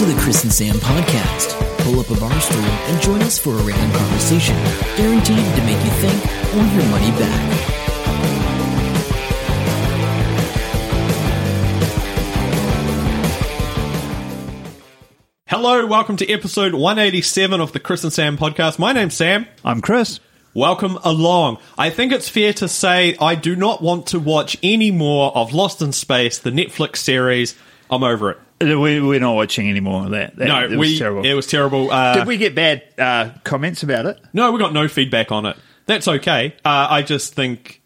to the Chris and Sam podcast. Pull up a bar stool and join us for a random conversation, guaranteed to make you think or your money back. Hello, welcome to episode 187 of the Chris and Sam podcast. My name's Sam. I'm Chris. Welcome along. I think it's fair to say I do not want to watch any more of Lost in Space, the Netflix series. I'm over it. We, we're not watching any more of that. that No, it was we terrible. it was terrible. Uh, Did we get bad uh, comments about it? No, we got no feedback on it. That's okay. Uh, I just think,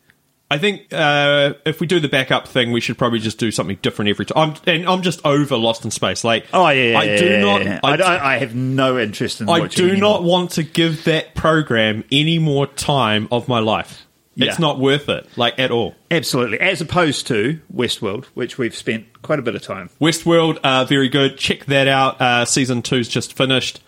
I think uh, if we do the backup thing, we should probably just do something different every time. I'm, and I'm just over Lost in Space. Like, Oh yeah, I do yeah, not. yeah. I, I, I have no interest in. I do anymore. not want to give that program any more time of my life. It's not worth it, like at all. absolutely, as opposed to Westworld, which we've spent quite a bit of time. Westworld, uh, very good. Check that out. Uh, season two's just finished.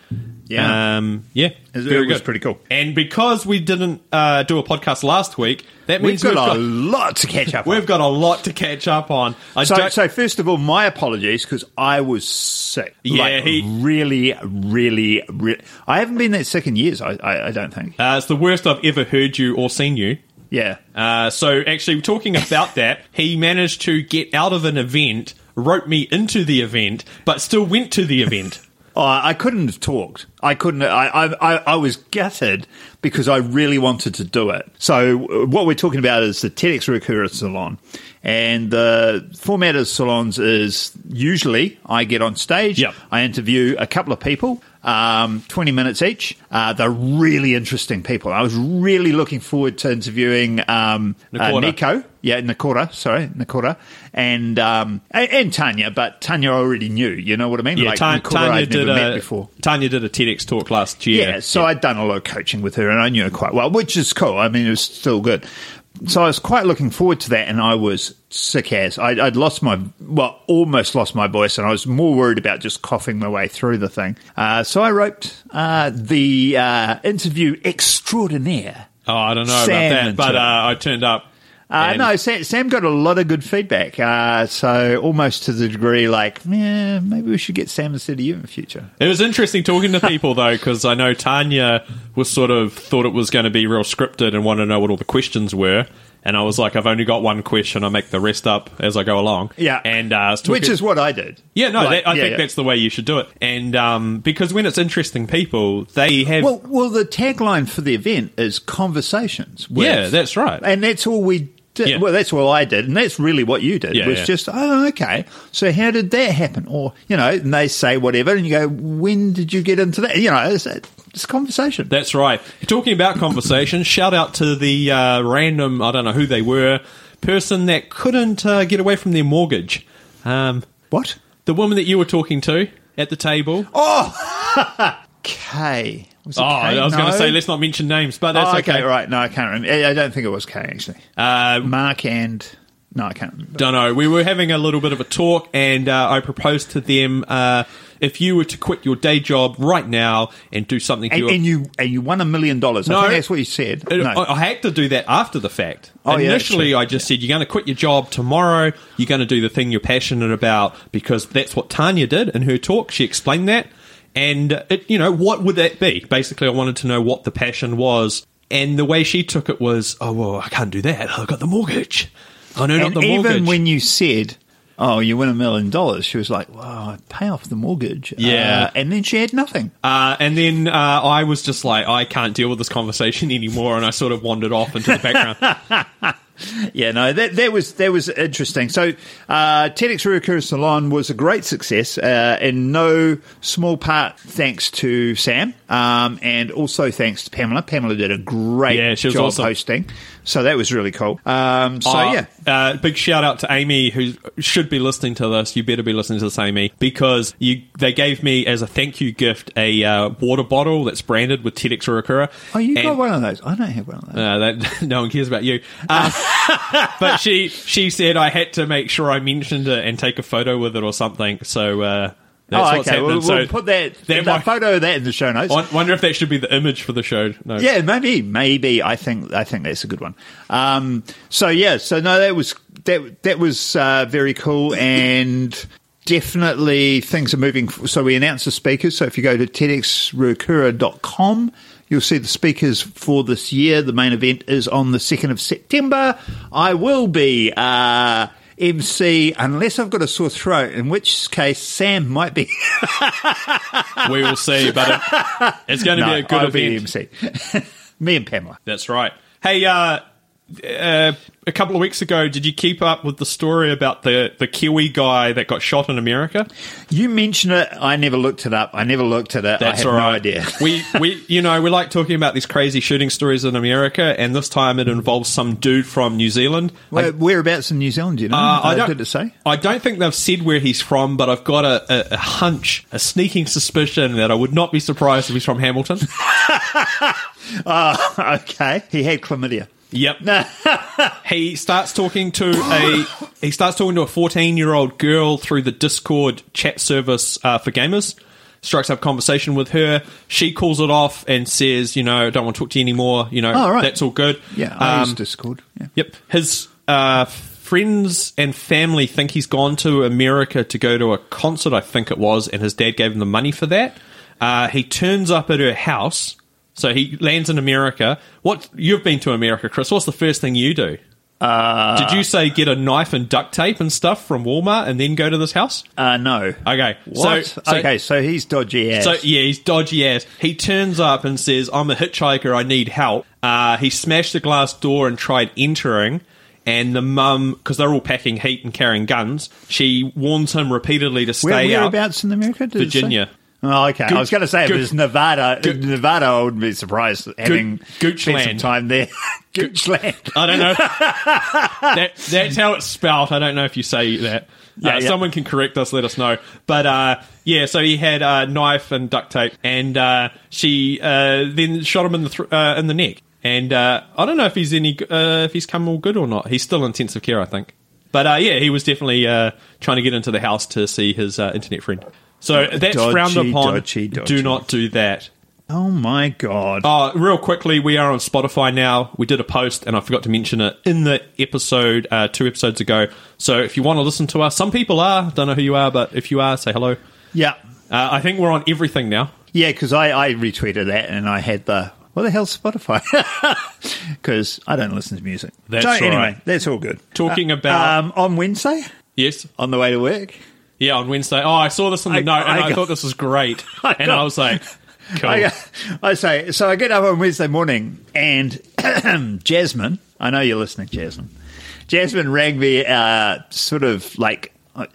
Yeah. um, yeah, It- very was good. pretty cool. And because we didn't uh, do a podcast last week, that means We've got, we've got a lot to catch up. We've got a lot to catch up on. I So, so first of all, my apologies because I was sick. Yeah, like, he- really, really, really. I haven't been that sick in years. I, I, I don't think. uh, it's the worst I've ever heard you or seen you. Yeah, Uh, so actually, talking about that, he managed to get out of an event, wrote me into the event, but still went to the event. Oh, I couldn't have talked. I couldn't. I, I, I, I was gutted because I really wanted to do it. So uh, what we're talking about is the TEDx Ruakura Salon, and the format of salons is usually I get on stage, Yep. I interview a couple of people, um, twenty minutes each. Uh, they're really interesting people. I was really looking forward to interviewing um, uh. Nico. Yeah, Nakora, sorry, Nakora, and um, and, Tanya, but Tanya I already knew. You know what I mean? Yeah, like Ta- Tanya I'd did never met a before. Tanya did a TEDx talk last year. Yeah, so I'd done a lot of coaching with her, and I knew her quite well, which is cool. I mean, it was still good. So I was quite looking forward to that, and I was sick as I'd, I'd lost my well, almost lost my voice, and I was more worried about just coughing my way through the thing. Uh, so I wrote uh, the uh, interview extraordinaire. Oh, I don't know Sam about that, but uh, I turned up. Uh, no, Sam, Sam got a lot of good feedback. Uh, so almost to the degree like, yeah, maybe we should get Sam instead of you in the future. It was interesting talking to people though, because I know Tanya was sort of thought it was going to be real scripted and wanted to know what all the questions were. And I was like, I've only got one question. I make the rest up as I go along. Yeah, and uh, talking- which is what I did. yeah, no, Like, that, I yeah, think yeah. that's the way you should do it. And um, because when it's interesting people, they have Well, well, the tagline for the event is conversations. With, Yeah, that's right. and that's all we. Yeah. Well, that's all I did, and that's really what you did. Yeah, was yeah. just, oh, okay. So how did that happen? Or you know, and they say whatever, and you go, when did you get into that? You know, it's, it's a conversation. That's right. Talking about conversation, shout out to the uh, random, I don't know who they were, person that couldn't uh, get away from their mortgage. Um, what? the woman that you were talking to at the table. K. Was it Oh? I was going to say, let's not mention names, but that's Oh, okay. okay, right. No, I can't remember. I don't think it was K actually. Uh, Mark and no, I can't remember. don't know. We were having a little bit of a talk, and uh, I proposed to them uh, if you were to quit your day job right now and do something to And, your and you and you won a million dollars. No. I think that's what you said. Uh, No. I, I had to do that after the fact. Oh, Initially, true. I just said, you're going to quit your job tomorrow. You're going to do the thing you're passionate about because that's what Tanya did in her talk. She explained that. And, uh, it, you know, what would that be? Basically, I wanted to know what the passion was. And the way she took it was, oh, well, I can't do that. I've got the mortgage. I know not and the mortgage. even when you said, "Oh, you win a million dollars," she was like, "Wow, I'd pay off the mortgage." Yeah. Uh, and then she had nothing. Uh, and then uh, I was just like, I can't deal with this conversation anymore, and I sort of wandered off into the background. Yeah, no, that that was that was interesting. So, uh, TEDx Salon was a great success, uh, in no small part thanks to Sam, um, and also thanks to Pamela. Pamela did a great Yeah, she was job awesome. hosting, so that was really cool. Um, so Uh, yeah, uh, big shout out to Amy, who should be listening to this. You better be listening to this, Amy, because you they gave me as a thank you gift a uh, water bottle that's branded with TEDx Ruakura. oh, you And- got one of those. I don't have one of those. Uh, that no one cares about you. Um, but she she said I had to make sure I mentioned it and take a photo with it or something. So uh, that's oh, what's okay. happening. We'll, we'll put that, that that might- photo of that in the show notes. I wonder if that should be the image for the show. No. Yeah, maybe, maybe. I think, I think that's a good one. Um, so yeah, so no, that was that that was uh, very cool, and definitely things are moving. So we announced the speakers. So if you go to tedxruakura.com, you'll see the speakers for this year. The main event is on the 2nd of September. I will be uh, MC unless I've got a sore throat, in which case Sam might be. We will see, but it's going to no, be a good I'll event. the MC. Me and Pamela. That's right. Hey, uh, uh, a couple of weeks ago, did you keep up with the story about the, the Kiwi guy that got shot in America? You mention it. I never looked it up. I never looked at it. That's I all no idea. we, we, you know, we like talking about these crazy shooting stories in America, and this time it involves some dude from New Zealand. Where, whereabouts in New Zealand? You know? Uh, I don't, did it say? I don't think they've said where he's from, but I've got a, a, a hunch, a sneaking suspicion that I would not be surprised if he's from Hamilton. Oh, okay. He had chlamydia. Yep. he starts talking to a he starts talking to a 14 year old girl through the Discord chat service uh, for gamers. Strikes up conversation with her. She calls it off and says, "You know, don't want to talk to you anymore. You know, Oh, right. that's all good." Yeah, I Um, use Discord. Yeah. Yep. His uh, friends and family think he's gone to America to go to a concert, I think it was, and his dad gave him the money for that. Uh, he turns up at her house. So he lands in America. What you've been to America, Chris? What's the first thing you do? Uh, Did you say get a knife and duct tape and stuff from Walmart and then go to this house? Uh, no. Okay. What? So, so- okay, so he's dodgy ass. so yeah, he's dodgy ass. He turns up and says, "I'm a hitchhiker. I need help." Uh, he smashed the glass door and tried entering. And the mum, because they're all packing heat and carrying guns, she warns him repeatedly to Where, stay out. whereabouts in America? Did it say? Virginia. Oh, okay. I was going to say if Gooch- it was Nevada. Gooch- Nevada, I wouldn't be surprised having Goochland. spent some time there. Goochland. I don't know. that, that's how it's spelt. I don't know if you say that. Yeah, uh, yeah. Someone can correct us, let us know. But uh, yeah, so he had a knife and duct tape, and uh, she uh, then shot him in the thr uh, in the neck. And uh, I don't know if he's any uh, if he's come all good or not. He's still in intensive care, I think. But uh, yeah, he was definitely uh, trying to get into the house to see his uh, internet friend. So that's Dodgy, frowned upon. dodgy, dodgy. Do not do that. Oh, my God. Oh, real quickly, we are on Spotify now. We did a post, and I forgot to mention it in the episode uh, two episodes ago. So if you want to listen to us, some people are. Don't know who you are, but if you are, say hello. Yeah. Uh, I think we're on everything now. Yeah, because I, I retweeted that and I had the, what the hell's Spotify? Because I don't listen to music. That's so, all anyway, right. that's all good. Talking about- Um, on Wednesday, Yes, on the way to work, yeah, on Wednesday. Oh, I saw this on the I- note, and I I, thought this was great, I and I was like, cool. I, I say, so I get up on Wednesday morning and Jasmine, I know you're listening, Jasmine. Jasmine rang me, uh, sort of like,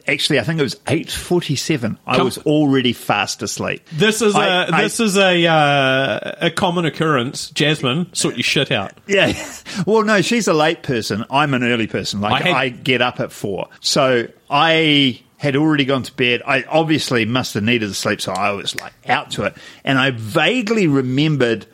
actually, I think it was eight forty-seven. I was already fast asleep. This is a I- I- this is a uh, a common occurrence. Jasmine, sort your shit out. Yeah. Well, no, she's a late person. I'm an early person. Like I had- I get up at four, so I had already gone to bed. I obviously must have needed the sleep, so I was like out to it, and I vaguely remembered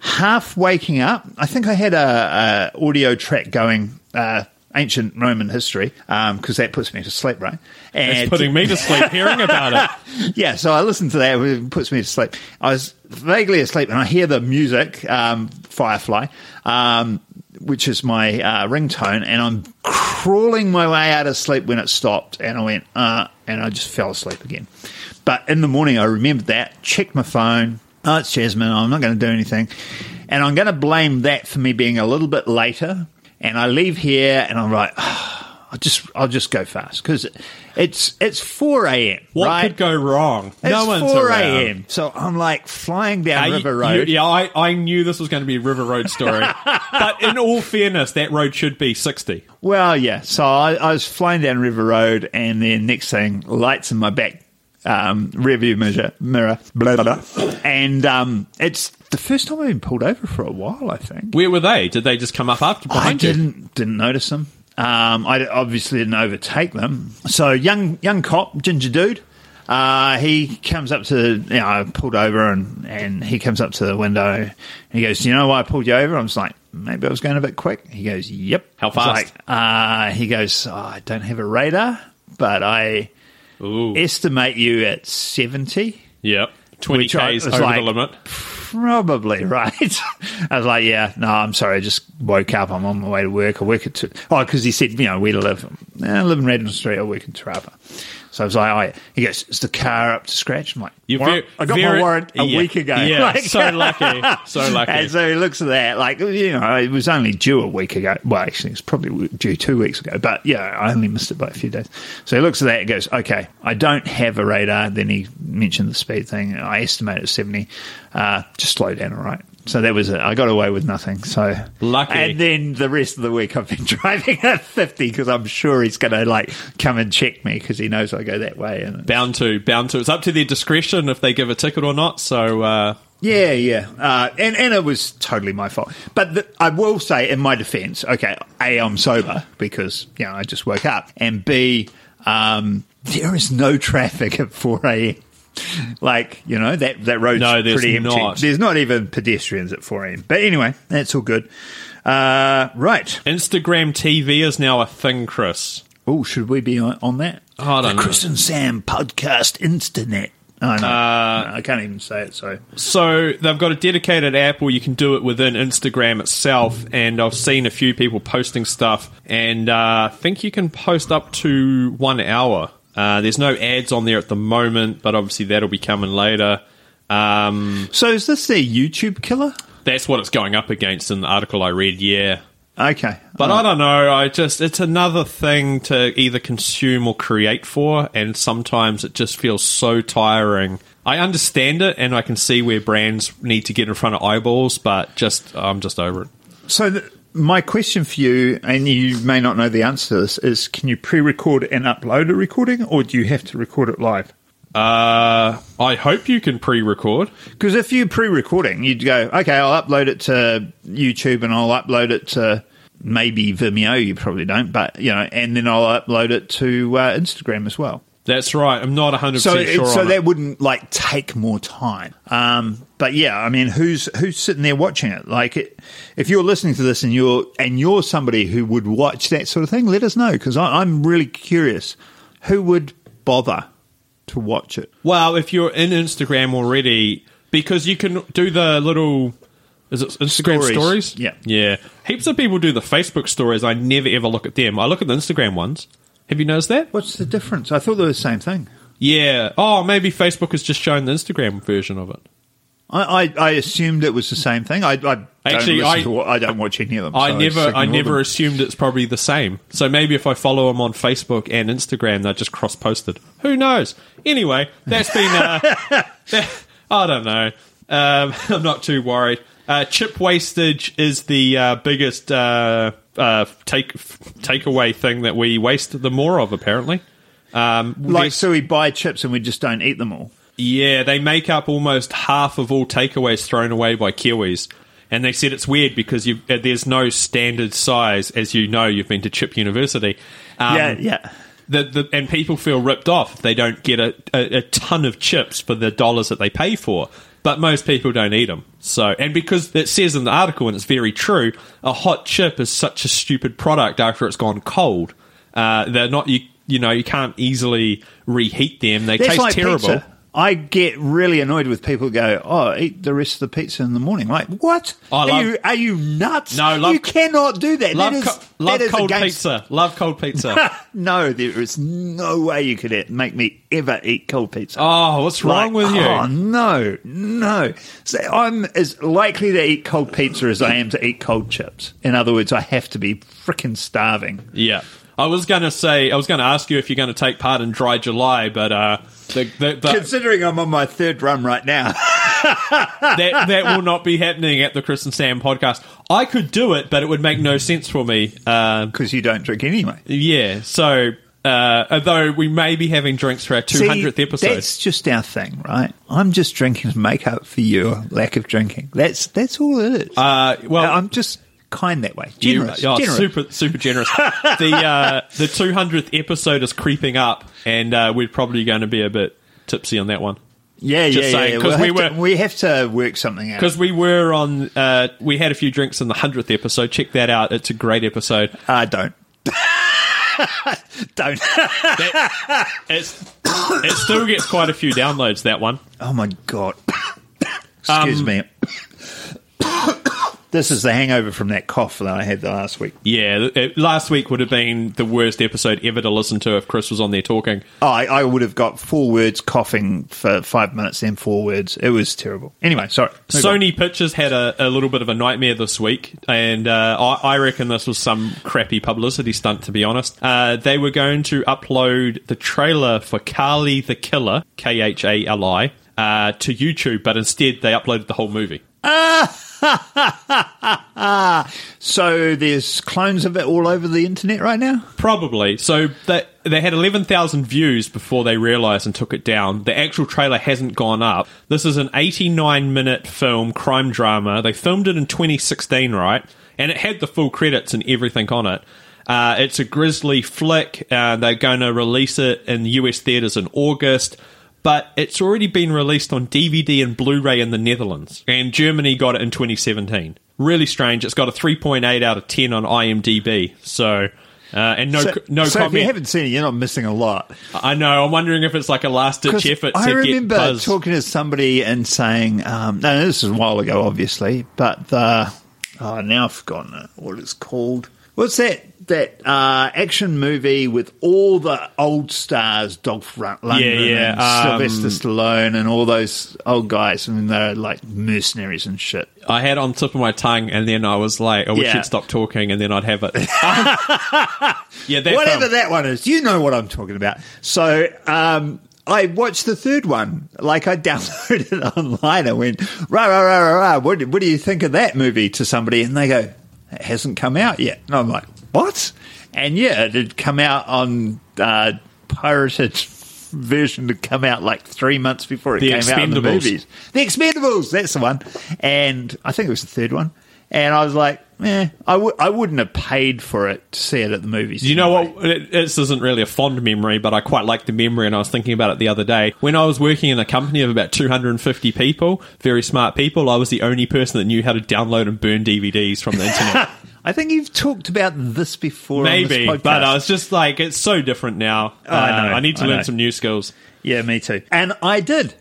half waking up. I think I had a, a audio track going. Uh, Ancient Roman history, because that puts me to sleep, right? And It's putting me to sleep hearing about it. yeah, so I listened to that. It puts me to sleep. I was vaguely asleep, and I hear the music, um, Firefly, um, which is my uh, ringtone, and I'm crawling my way out of sleep when it stopped, and I went, uh, and I just fell asleep again. But in the morning, I remembered that, checked my phone. Oh, it's Jasmine. I'm not going to do anything, and I'm going to blame that for me being a little bit later. And I leave here, and I'm like. I'll just I'll just go fast because it's it's four a.m. What right? could go wrong? It's no one's four a.m. So I'm like flying down Uh, River Road. you- yeah, I, I knew this was going to be a River Road story. but in all fairness, that road should be 60. Well, yeah. So I, I was flying down River Road, and then next thing, lights in my back um, rearview mirror, mirror, blah, blah, blah. and um, it's the first time I've been pulled over for a while. I think Where were they? Did they just come up after I behind you? didn't didn't notice them. Um, I obviously didn't overtake them. So young young cop, ginger dude. Uh, he comes up to, you know, I pulled over and, and he comes up to the window and he goes, Do you know why I pulled you over? I was like, Maybe I was going a bit quick. He goes, Yep. How fast? Like, uh, he goes, oh, I don't have a radar, but I Ooh. estimate you at 70. Yep. 20 Which I Ks over like- the limit. Probably right. I was like, yeah, no, I'm sorry. I just woke up. I'm on my way to work. I work at, oh, because he said, you know, we live. Eh, live in Redmond Street. I work in Te Rapa. So I was like, all right. He goes, is the car up to scratch? I'm like, You're warrant? I got my warrant a yeah, week ago. Yeah, Like- so lucky, so lucky. and so he looks at that, like, you know, it was only due a week ago. Well, actually, it's probably due two weeks ago, but yeah, I only missed it by a few days. So he looks at that and goes, okay, I don't have a radar. Then he mentioned the speed thing. I estimate it's 70. Uh, just slow down, all right. So that was it. I got away with nothing. So Lucky. And then the rest of the week, I've been driving at 50 because I'm sure he's going to like come and check me because he knows I go that way. And bound to, bound to. It's up to their discretion if they give a ticket or not. So uh, Yeah, yeah, uh, and and it was totally my fault. But the, I will say, in my defence, okay, a I'm sober because you know I just woke up, and b um, there is no traffic at four a.m. Like you know that that road's No, there's pretty empty. not. There's not even pedestrians at four a.m. But anyway, that's all good. Uh, right. Instagram TV is now a thing, Chris. Oh, should we be on, on that? Oh, I don't the know. Chris and Sam podcast internet. Oh, no. Uh, No, I can't even say it. So So they've got a dedicated app where you can do it within Instagram itself, and I've seen a few people posting stuff, and uh, I think you can post up to one hour. Uh, there's no ads on there at the moment, but obviously that'll be coming later. Um, so is this their YouTube killer? that's what it's going up against in the article I read. Yeah, Okay, but I don't know. I just it's another thing to either consume or create for, and sometimes it just feels so tiring. I understand it, and I can see where brands need to get in front of eyeballs, but just I'm just over it. So th- my question for you, and you may not know the answer to this, is: Can you pre-record and upload a recording, or do you have to record it live? Uh, I hope you can pre-record. Because if you pre-recording, you'd go, okay, I'll upload it to YouTube and I'll upload it to maybe Vimeo. You probably don't, but you know, and then I'll upload it to uh, Instagram as well. That's right. I'm not 100 So, percent it, sure. so that it. wouldn't like take more time. Um, but yeah, I mean, who's who's sitting there watching it? Like, it, if you're listening to this and you're and you're somebody who would watch that sort of thing, let us know because I'm really curious. Who would bother to watch it? Well, if you're in Instagram already, because you can do the little. Is it Instagram Stories. stories? Yeah. Yeah. Heaps of people do the Facebook stories. I never ever look at them. I look at the Instagram ones. Have you noticed that? What's the difference? I thought they were the same thing. Yeah. Oh, maybe Facebook has just shown the Instagram version of it. I, I, I assumed it was the same thing. I, I don't Actually, I- to, I don't watch any of them. I so never, I never them. assumed it's probably the same. So maybe if I follow them on Facebook and Instagram, they're just cross-posted. Who knows? Anyway, that's been. Uh, that- I don't know. Um, I'm not too worried. Uh, chip wastage is the uh, biggest uh, take takeaway thing that we waste the more of. Apparently, um, Like, so we buy chips and we just don't eat them all. yeah, they make up almost half of all takeaways thrown away by Kiwis. And they said it's weird because you, uh, there's no standard size, as you know, you've been to Chip University. Um, yeah, yeah. The, the, and people feel ripped off if they don't get a, a, a ton of chips for the dollars that they pay for. But most people don't eat them. So, and because it says in the article, and it's very true, a hot chip is such a stupid product after it's gone cold. Uh, they're not you. You know, you can't easily reheat them. They That's taste like terrible. pizza. I get really annoyed with people who go, "Oh, eat the rest of the pizza in the morning." Like, what? I are love- you are you nuts? No, love- you cannot do that. Love, that is, co- love that cold against- pizza. Love cold pizza. no, there is no way you could make me ever eat cold pizza. oh, what's wrong with you? Oh no, no! So I'm as likely to eat cold pizza as I am to eat cold chips. In other words, I have to be freaking starving. Yeah. I was going to say, I was going to ask you if you're going to take part in Dry July, but uh, the, the, the, Considering I'm on my third run right now, that, that will not be happening at the Chris and Sam podcast. I could do it, but it would make no sense for me. Uh, because you don't drink anyway. yeah, so uh, although we may be having drinks for our 200th See, episode. That's just our thing, right? I'm just drinking to make up for your lack of drinking. That's that's all it is. Uh, well, I'm just kind that way. You- Generous. oh, generous. super super generous. the uh, the 200th episode is creeping up, and uh, we're probably going to be a bit tipsy on that one. Yeah, Just yeah, saying, yeah. 'cause We'll we have to- were- we have to work something out. Because we were on, uh, we had a few drinks in the hundredth episode. Check that out; it's a great episode. Uh, don't. don't. It's, it still gets quite a few downloads. That one. oh my god. Excuse Um, me. This is the hangover from that cough that I had the last week. Yeah, it, last week would have been the worst episode ever to listen to if Chris was on there talking. Oh, I, I would have got four words coughing for five minutes, then four words. It was terrible. Anyway, sorry. Move on. Sony Pictures had a, a little bit of a nightmare this week, and uh, I, I reckon this was some crappy publicity stunt, to be honest. Uh, they were going to upload the trailer for Khali the Killer, K H A L I, uh, to YouTube, but instead they uploaded the whole movie. So there's clones of it all over the internet right now? Probably. So they, they had 11,000 views before they realised and took it down. The actual trailer hasn't gone up. This is an 89 minute film, crime drama. They filmed it in 2016, right? And it had the full credits and everything on it. Uh, it's a grisly flick. Uh, they're going to release it in US theatres in August. But it's already been released on DVD and Blu ray in the Netherlands. And Germany got it in 2017. Really strange. It's got a 3.8 out of 10 on IMDb. So. Uh, and no, so, no so if you haven't seen it, you're not missing a lot. I know. I'm wondering if it's like a last ditch effort to I remember talking to somebody and saying, um, no, this is a while ago, obviously, but the oh, now I've forgotten what it's called. What's that? That uh, action movie with all the old stars, Dolph Lundgren, Yeah, yeah, and um, Sylvester Stallone, and all those old guys. I mean, they're like mercenaries and shit. I had on tip of my tongue, and then I was like, I wish Yeah. you'd stop talking, and then I'd have it. yeah, that Whatever film. that one is, you know what I'm talking about. So, um, I watched the third one. Like I downloaded it online. I went, rah, rah, rah, rah, rah. What, what do you think of that movie to somebody? And they go, it hasn't come out yet. And I'm like, what? And yeah, it had come out on, uh, pirated version to come out like three months before it The came out in the Expendables. movies. The Expendables, that's the one. And I think it was the third one. And I was like, eh, I w- I wouldn't have paid for it to see it at the movies. You know anyway. what? It, this isn't really a fond memory, but I quite like the memory, and I was thinking about it the other day. When I was working in a company of about 250 people, very smart people, I was the only person that knew how to download and burn DVDs from the internet. I think you've talked about this before. Maybe, on this podcast. but I was just like, it's so different now. Uh, I know, I need to I learn know. some new skills. yeah, me too. And I did.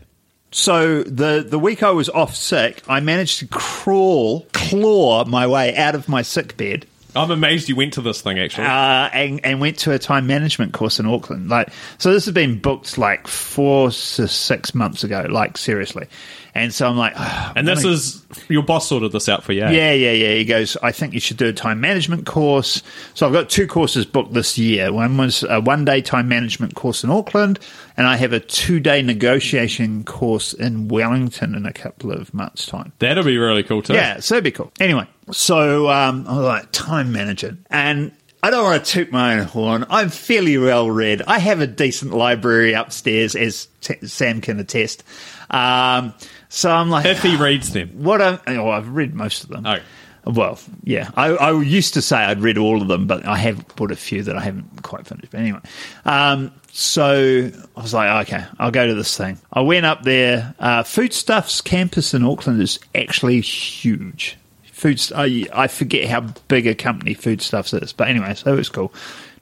So the the week I was off sick, I managed to crawl, claw my way out of my sick bed. I'm amazed you went to this thing, actually. Uh, and, and went to a time management course in Auckland. Like, so this has been booked like four to six months ago. Like, seriously. And so I'm like, "Ah, and this gonna- is, your boss sorted this out for you. eh? Yeah, yeah, yeah. He goes, I think you should do a time management course. So I've got two courses booked this year. One was a one day time management course in Auckland, and I have a two day negotiation course in Wellington in a couple of months' time. That'll be really cool, too. Yeah, so it'd be cool. Anyway, so um, I'm like, time manager. And I don't want to toot my own horn. I'm fairly well read. I have a decent library upstairs, as t- Sam can attest. Um, so I'm like, If he reads them. what I, oh, I've read most of them. Oh. Well, yeah. I, I used to say I'd read all of them, but I have bought a few that I haven't quite finished. But anyway, um, so I was like, okay, I'll go to this thing. I went up there. Uh, Foodstuffs campus in Auckland is actually huge. Foods, I, I forget how big a company Foodstuffs is, but anyway, so it was cool.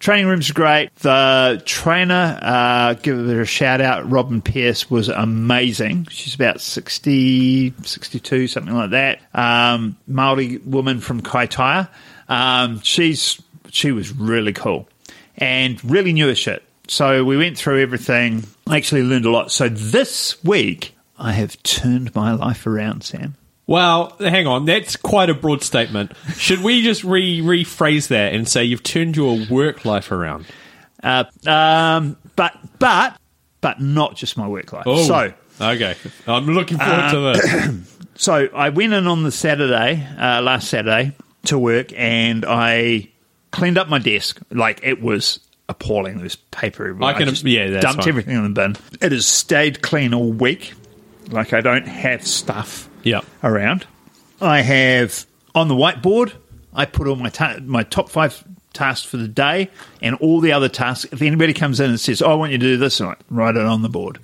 Training rooms are great. The trainer, uh, give her a shout out, Robin Pierce was amazing. She's about 60, 62, something like that. Um, Maori woman from Kaitaia. Um, she's, she was really cool and really knew her shit. So we went through everything. I actually learned a lot. So this week, I have turned my life around, Sam. Well, hang on. That's quite a broad statement. Should we just re rephrase that and say you've turned your work life around? Uh, um, but but but not just my work life. Oh, So okay. I'm looking forward to this. so I went in on the Saturday, uh, last Saturday, to work, and I cleaned up my desk. Like it was appalling. There was paper everywhere. I can- just yeah, that's dumped fine. everything in the bin. It has stayed clean all week. Like I don't have stuff Yeah. around. I have on the whiteboard. I put all my ta- my top five tasks for the day and all the other tasks. If anybody comes in and says, "Oh, "I want you to do this," I write it on the board,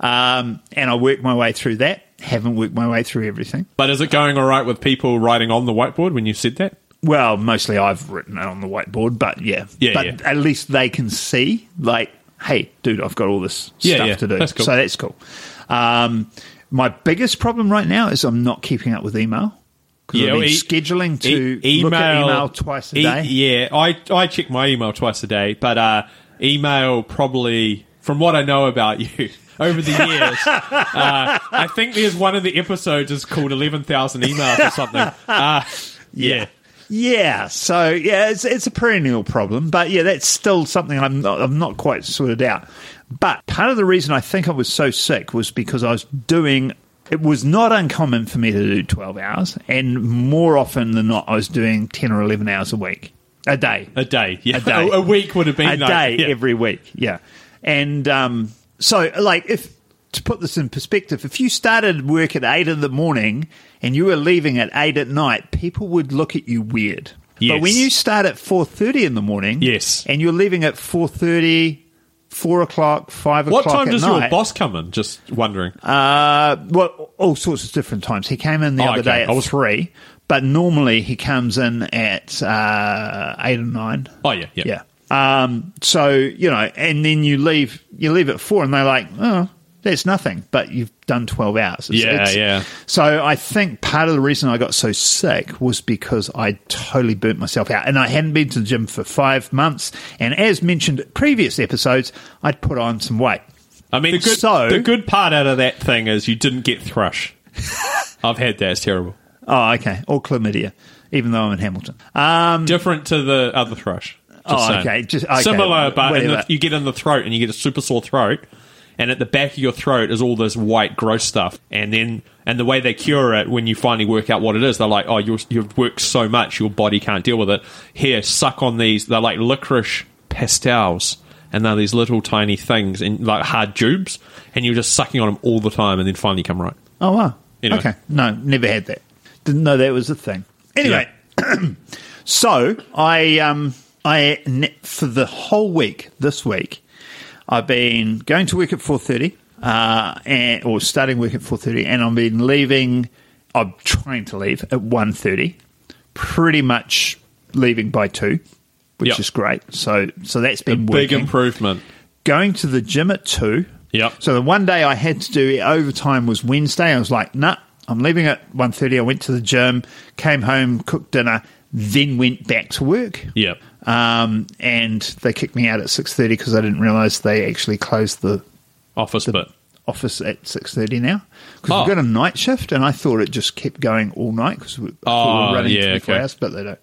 um, and I work my way through that. Haven't worked my way through everything. But is it going all right with people writing on the whiteboard when you said that? Well, mostly I've written it on the whiteboard, but yeah, Yeah, But yeah. at least they can see, like, hey, dude, I've got all this Yeah, stuff to do. that's cool. So that's cool. Um, my biggest problem right now is I'm not keeping up with email Because I've been e- scheduling to e- look at email twice a e- day. yeah, I I check my email twice a day, but uh, email probably from what I know about you. Over the years, uh, I think there's one of the episodes is called eleven thousand emails or something. Uh, yeah, Yeah, so yeah, it's it's a perennial problem, but yeah, that's still something I'm not I'm not quite sorted out. But part of the reason I think I was so sick was because I was doing. It was not uncommon for me to do twelve hours, and more often than not, I was doing ten or eleven hours a week, a day, a day. Yeah, A day. a, week would have been a no, day yeah. every week. Yeah, and um, so like if to put this in perspective, if you started work at eight in the morning and you were leaving at eight at night, people would look at you weird. But when you start at four thirty in the morning, Yes. and you're leaving at 4.30, 4 o'clock, five What o'clock What time does night, your boss come in? Just wondering. Uh, well, all sorts of different times. He came in the Oh, other okay. day at I was- three, but normally he comes in at uh, eight or nine. oh yeah, yeah, Yeah. Um, so you know, and then you leave. You leave at four, and they're like, "Oh, that's nothing," but you've done twelve hours. Yeah, yeah. So I think part of the reason I got so sick was because I totally burnt myself out, and I hadn't been to the gym for five months. And as mentioned previous episodes, I'd put on some weight. I mean, the good, So- the good part out of that thing is you didn't get thrush. I've had that. It's terrible. Oh, okay, or chlamydia, even though I'm in Hamilton. Um, Different to the other thrush. Oh, saying. okay, just- okay, Similar, but in the, you get in the throat and you get a super sore throat, and at the back of your throat is all this white gross stuff, and then and the way they cure it when you finally work out what it is, they're like, oh, you're, you've worked so much, your body can't deal with it. Here, suck on these. They're like licorice pastels. And they're these little tiny things in like hard tubes, and you're just sucking on them all the time, and then finally come right. oh wow, Anyway. okay, no, never had that. Didn't know that was a thing. Anyway, so I um I for the whole week this week I've been going to work at four thirty, uh, and or starting work at four thirty, and I've been leaving. I'm trying to leave at 1.30, pretty much leaving by two, which Yep. is great. So so that's been Big working. improvement. going to the gym at two. Yep. So the one day I had to do overtime was Wednesday. I was like, nah, I'm leaving at 1.30. I went to the gym, came home, cooked dinner, then went back to work. Yep. Um, and they kicked me out at 6.30 because I didn't realise they actually closed the Office bit. office at 6.30 now. Because Oh. we've got a night shift and I thought it just kept going all night because we, thought we Oh, were running yeah, 24 okay. hours, but they don't.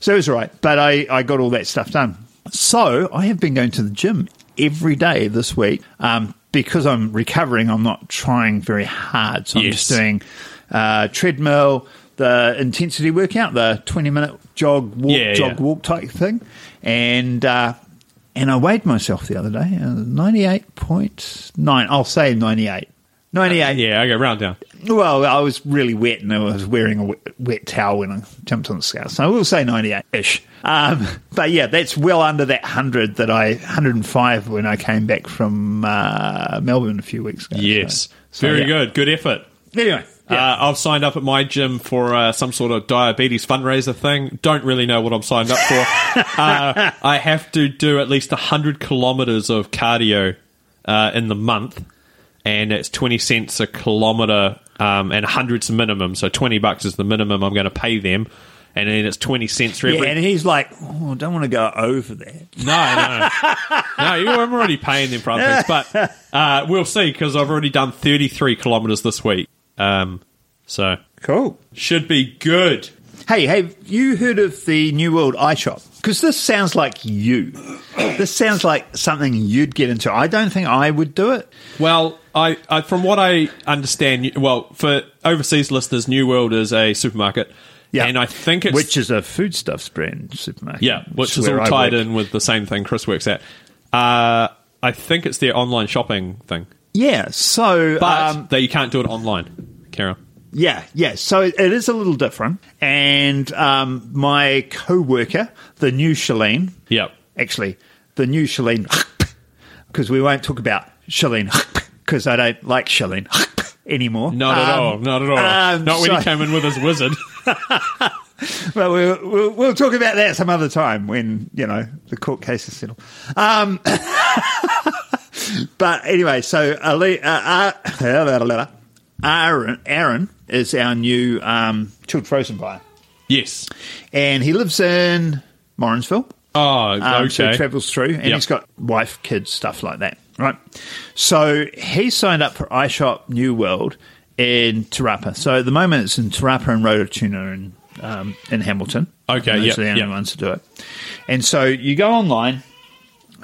So it was all right. But I, I got all that stuff done. So I have been going to the gym every day this week. Um, because I'm recovering, I'm not trying very hard. So I'm Yes. just doing uh, treadmill, the intensity workout, the 20 minute jog, walk, Yeah, jog, yeah. walk type thing. And, uh, and I weighed myself the other day, uh, 98.9. I'll say 98. 98. Yeah, okay, round down. Well, I was really wet and I was wearing a wet, wet towel when I jumped on the scale. So we'll say 98 ish. Um, but yeah, that's well under that 100 that I, 105 when I came back from uh, Melbourne a few weeks ago. Yes. So- so, Very yeah. good. Good effort. Anyway. Yeah. Uh, I've signed up at my gym for uh, some sort of diabetes fundraiser thing. Don't really know what I'm signed up for. uh, I have to do at least 100 kilometers of cardio uh, in the month, and it's 20 cents a kilometer, um, and 100's the minimum. So 20 bucks is the minimum I'm going to pay them, and then it's 20 cents for yeah, every. and he's like, oh, I don't want to go over that. No, no, no. You, I'm already paying them for other things, but uh, we'll see because I've already done 33 kilometers this week. Um, so Cool. should be good. Hey, have you heard of the New World iShop? Because this sounds like you. This sounds like something you'd get into. I don't think I would do it. Well, I, I from what I understand, well, for overseas listeners, New World is a supermarket, Yeah. and I think it's which is a foodstuffs brand supermarket. yeah, which is where all tied in with the same thing Chris works at. Uh, I think it's their online shopping thing, Yeah, so but um, that you can't do it online, Kara. yeah, yeah, so it is a little different. And um, my co-worker, the new Shalene, Yep. actually, the new Shalene, because we won't talk about Shalene because I don't like Shalene anymore. Not at Um, all. Not at all. um, not when so- he came in with his wizard. Well, we'll, we'll, we'll talk about that some other time when, you know, the court case is settled. Um, but anyway, so Ali, uh, uh, Aaron, Aaron is our new um, chilled frozen buyer. Yes. And he lives in Morrinsville. Oh, Um, okay. So he travels through, and Yep. he's got wife, kids, stuff like that, right? So he signed up for iShop New World in Te Rapa. So at the moment, it's in Te Rapa and Rototuna in, um, in Hamilton. Okay, And are the only yep. ones to do it. And so you go online.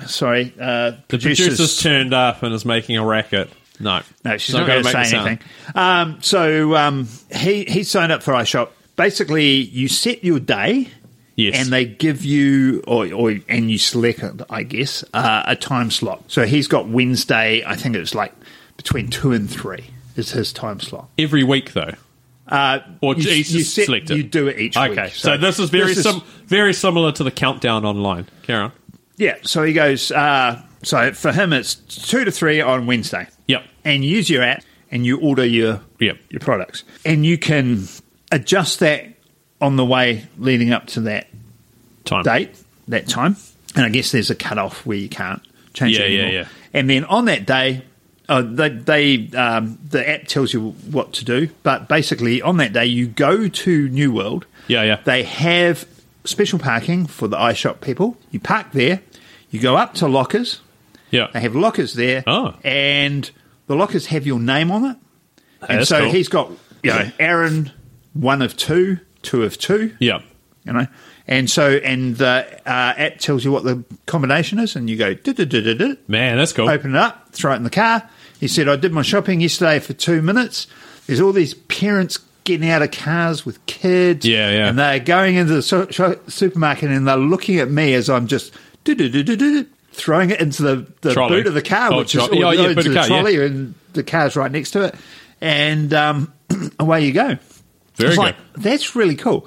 Sorry, uh, the producers, producer's turned up and is making a racket. No. no, she's Not going to say anything. Um, so um, he he signed up for iShop. Basically, you set your day. Yes. and they give you, or, or and you select, it, I guess, uh, a time slot. So he's got Wednesday. I think it's like between two and three is his time slot. Every week, though. Uh, Or you, you, set- select you do it each Okay. week. So, this is very sim- very similar to the countdown online. On. Yeah. So he goes. Uh, so for him, it's two to three on Wednesday. Yep. and use your app and you order your Yep. your products, and you can adjust that on the way leading up to that Time. date, that time. And I guess there's a cutoff where you can't change Yeah, it yeah, yeah. And then on that day, uh, they, they um, the app tells you what to do. But basically, on that day, you go to New World. Yeah, yeah. They have special parking for the iShop people. You park there. You go up to lockers. Yeah. They have lockers there. Oh. And the lockers have your name on it. And so cool. he's got, you know, Aaron, one of two, two of two Yeah. you know. And so, and the uh, app tells you what the combination is, and you go, Man, that's cool. open it up, throw it in the car. He said, I did my shopping yesterday for two minutes. There's all these parents getting out of cars with kids. Yeah, yeah. And they're going into the su- supermarket and they're looking at me as I'm just throwing it into the, the Trolley. boot of the car, Oh, which is tro- yeah, or yeah, into the car, yeah. trolley, and the car's right next to it. And um, away you go. Very good. like, that's really cool.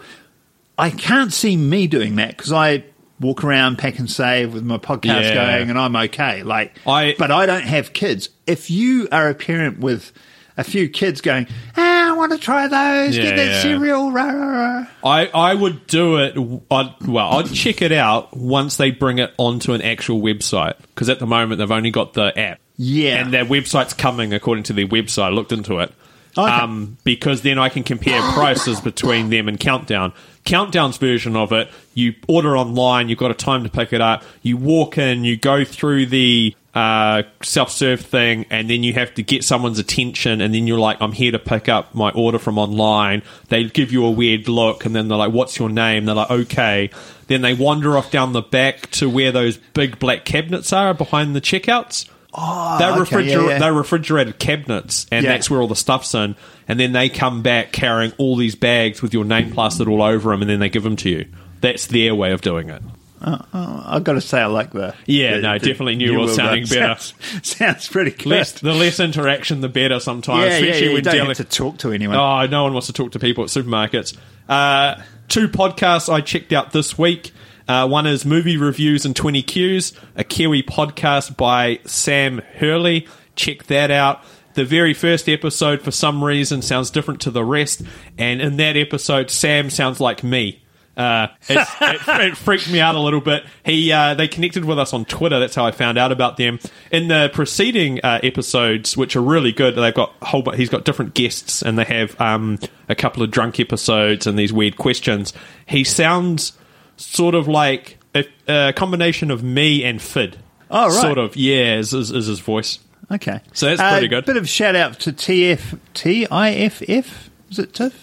I can't see me doing that because I walk around Pak'nSave with my podcast Yeah. going and I'm okay. Like, I- but I don't have kids. If you are a parent with a few kids going, ah, I want to try those, Yeah, get that yeah. cereal, rah, rah, rah. I, I would do it. I'd, well, I'd check it out once they bring it onto an actual website because at the moment they've only got the app. Yeah. and their website's coming according to their website. I looked into it. Okay. Um, because then I can compare prices between them and Countdown. Countdown's version of it, you order online, you've got a time to pick it up, you walk in, you go through the uh, self serve thing, and then you have to get someone's attention, and then you're like, I'm here to pick up my order from online. They give you a weird look, and then they're like, What's your name? They're like, Okay. Then they wander off down the back to where those big black cabinets are behind the checkouts. Oh, They're, okay, refriger- yeah, yeah. they're refrigerated cabinets, and Yeah. that's where all the stuff's in. And then they come back carrying all these bags with your name plastered all over them, and then they give them to you. That's their way of doing it. I've got to say, I like the. Yeah, the- no, the definitely New World one. sounding better. Sounds, sounds pretty good. Less, the less interaction, the better sometimes, yeah, yeah, especially yeah, you when don't dealing. have to talk to anyone. Oh, no one wants to talk to people at supermarkets. Uh, two podcasts I checked out this week. Uh, one is Movie Reviews in 20 Qs, a Kiwi podcast by Sam Hurley. Check that out. The very first episode, for some reason, sounds different to the rest. And in that episode, Sam sounds like me. Uh, it, it freaked me out a little bit. He uh, they connected with us on Twitter. That's how I found out about them. In the preceding uh, episodes, which are really good, they've got whole. bu- He's got different guests, and they have um, a couple of drunk episodes and these weird questions. He sounds sort of like a, a combination of me and Fid. Oh, right. Sort of, yeah, is, is, is his voice. Okay. So that's Uh, pretty good. bit of shout out to TF, TIFF. Is it TIFF?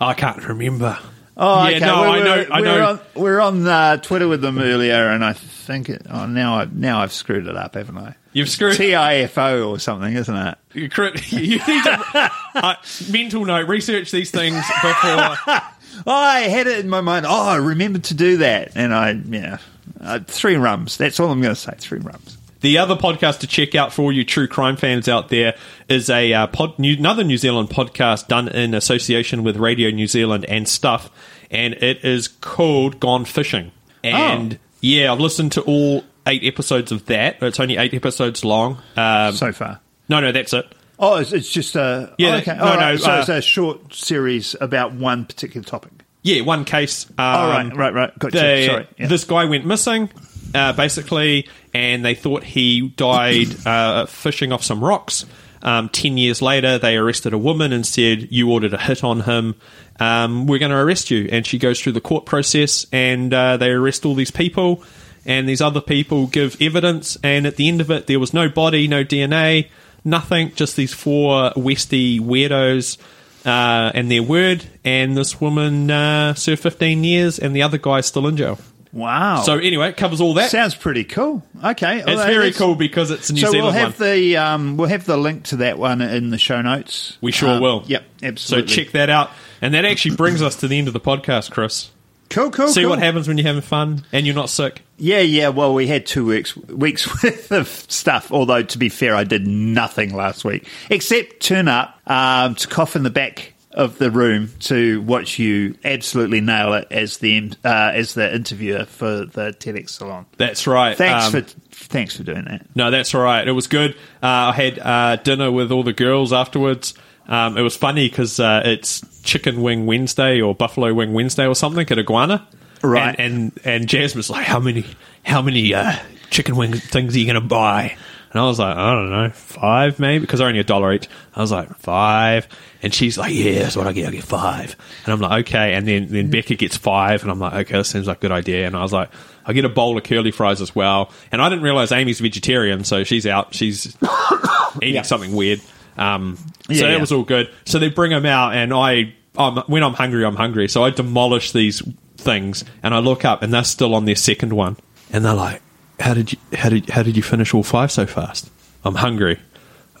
I can't remember. Oh, yeah, okay. no, we I were, know. I we know. Were on, we were on uh, Twitter with them earlier, and I think it. Oh, now I now I've screwed it up, haven't I? You've screwed. TIFO or something, isn't it? You you need to uh, mental note. Research these things before. Oh, I had it in my mind. Oh, I remembered to do that, and I yeah, uh, three rums. That's all I'm going to say. Three rums. The other podcast to check out for all you true crime fans out there is a uh, pod, new, another New Zealand podcast done in association with Radio New Zealand and stuff, and it is called Gone Fishing. And yeah, I've listened to all eight episodes of that. It's only eight episodes long. Um, so far. no, no, that's it. Oh, it's, it's just a Yeah, oh, okay. no, All no, right. So uh, it's a short series about one particular topic. Yeah, one case. Um, Oh, right, right, right. Gotcha. they- Sorry. Yeah. This guy went missing, uh, basically, and they thought he died uh, fishing off some rocks. Um, Ten years later, they arrested a woman and said, You ordered a hit on him. Um, we're going to arrest you. And she goes through the court process and uh, they arrest all these people. And these other people give evidence. And at the end of it, there was no body, no DNA, nothing, just these four Westy weirdos. Uh, and their word, and this woman uh, served 15 years, and the other guy's still in jail. Wow. So anyway, it covers all that. sounds pretty cool. Okay, it's well, very cool because it's a New so Zealand we'll have one. the um, we'll have the link to that one in the show notes. We sure Um, will. Yep, absolutely. So check that out. And that actually brings us to the end of the podcast, Chris. Cool, cool. See cool. what happens when you're having fun and you're not sick. Yeah, yeah. Well, we had two weeks weeks worth of stuff. Although to be fair, I did nothing last week except turn up um, to cough in the back of the room to watch you absolutely nail it as the uh, as the interviewer for the TEDx salon. That's right. Thanks Um, for thanks for doing that. No, that's all right. It was good. Uh, I had uh, dinner with all the girls afterwards. Um, it was funny because uh, it's Chicken Wing Wednesday or Buffalo Wing Wednesday or something at Iguana. Right. And and, and was like, "How many how many uh, chicken wing things are you going to buy?" And I was like, "I don't know, five maybe," because they're only a dollar each. I was like, five. And she's like, "Yeah, that's what I get. I get five. And I'm like, "Okay." And then then Becca gets five, and I'm like, "Okay, that seems like a good idea." And I was like, "I get a bowl of curly fries as well." And I didn't realize Amy's vegetarian, so she's out. She's eating something weird. Um, so Yeah, that yeah. was all good. So they bring them out, and I, I'm, when I'm hungry, I'm hungry. So I demolish these things, and I look up, and they're still on their second one, and they're like, "How did you, how did, how did you finish all five so fast?" I'm hungry.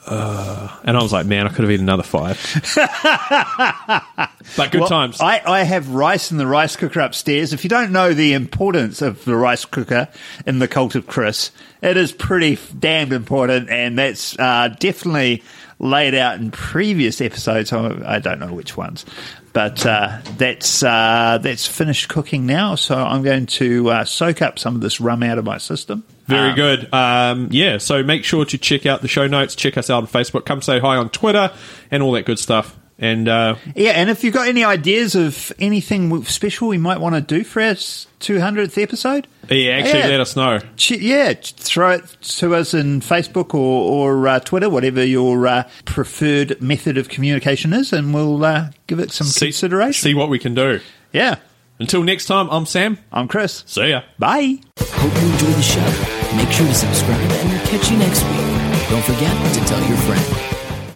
Uh, and I was like, man, I could have eaten another five. but good Well, times. I, I have rice in the rice cooker upstairs. If you don't know the importance of the rice cooker in the cult of Chris, it is pretty damned important, and that's uh, definitely laid out in previous episodes. I I don't know which ones, but uh, that's uh, that's finished cooking now. So I'm going to uh, soak up some of this rum out of my system. Very Um, good. Um, yeah, so make sure to check out the show notes, check us out on Facebook, come say hi on Twitter, and all that good stuff. And uh, Yeah, and if you've got any ideas of anything special we might want to do for our 200th episode, yeah, actually, Yeah. let us know. Ch- yeah, throw it to us in Facebook or, or uh, Twitter, whatever your uh, preferred method of communication is, and we'll uh, give it some See, consideration. see what we can do. Yeah, Until next time, I'm Sam. I'm Chris. See ya. Bye. Hope you enjoy the show. Make sure to subscribe and we'll catch you next week. Don't forget to tell your friend.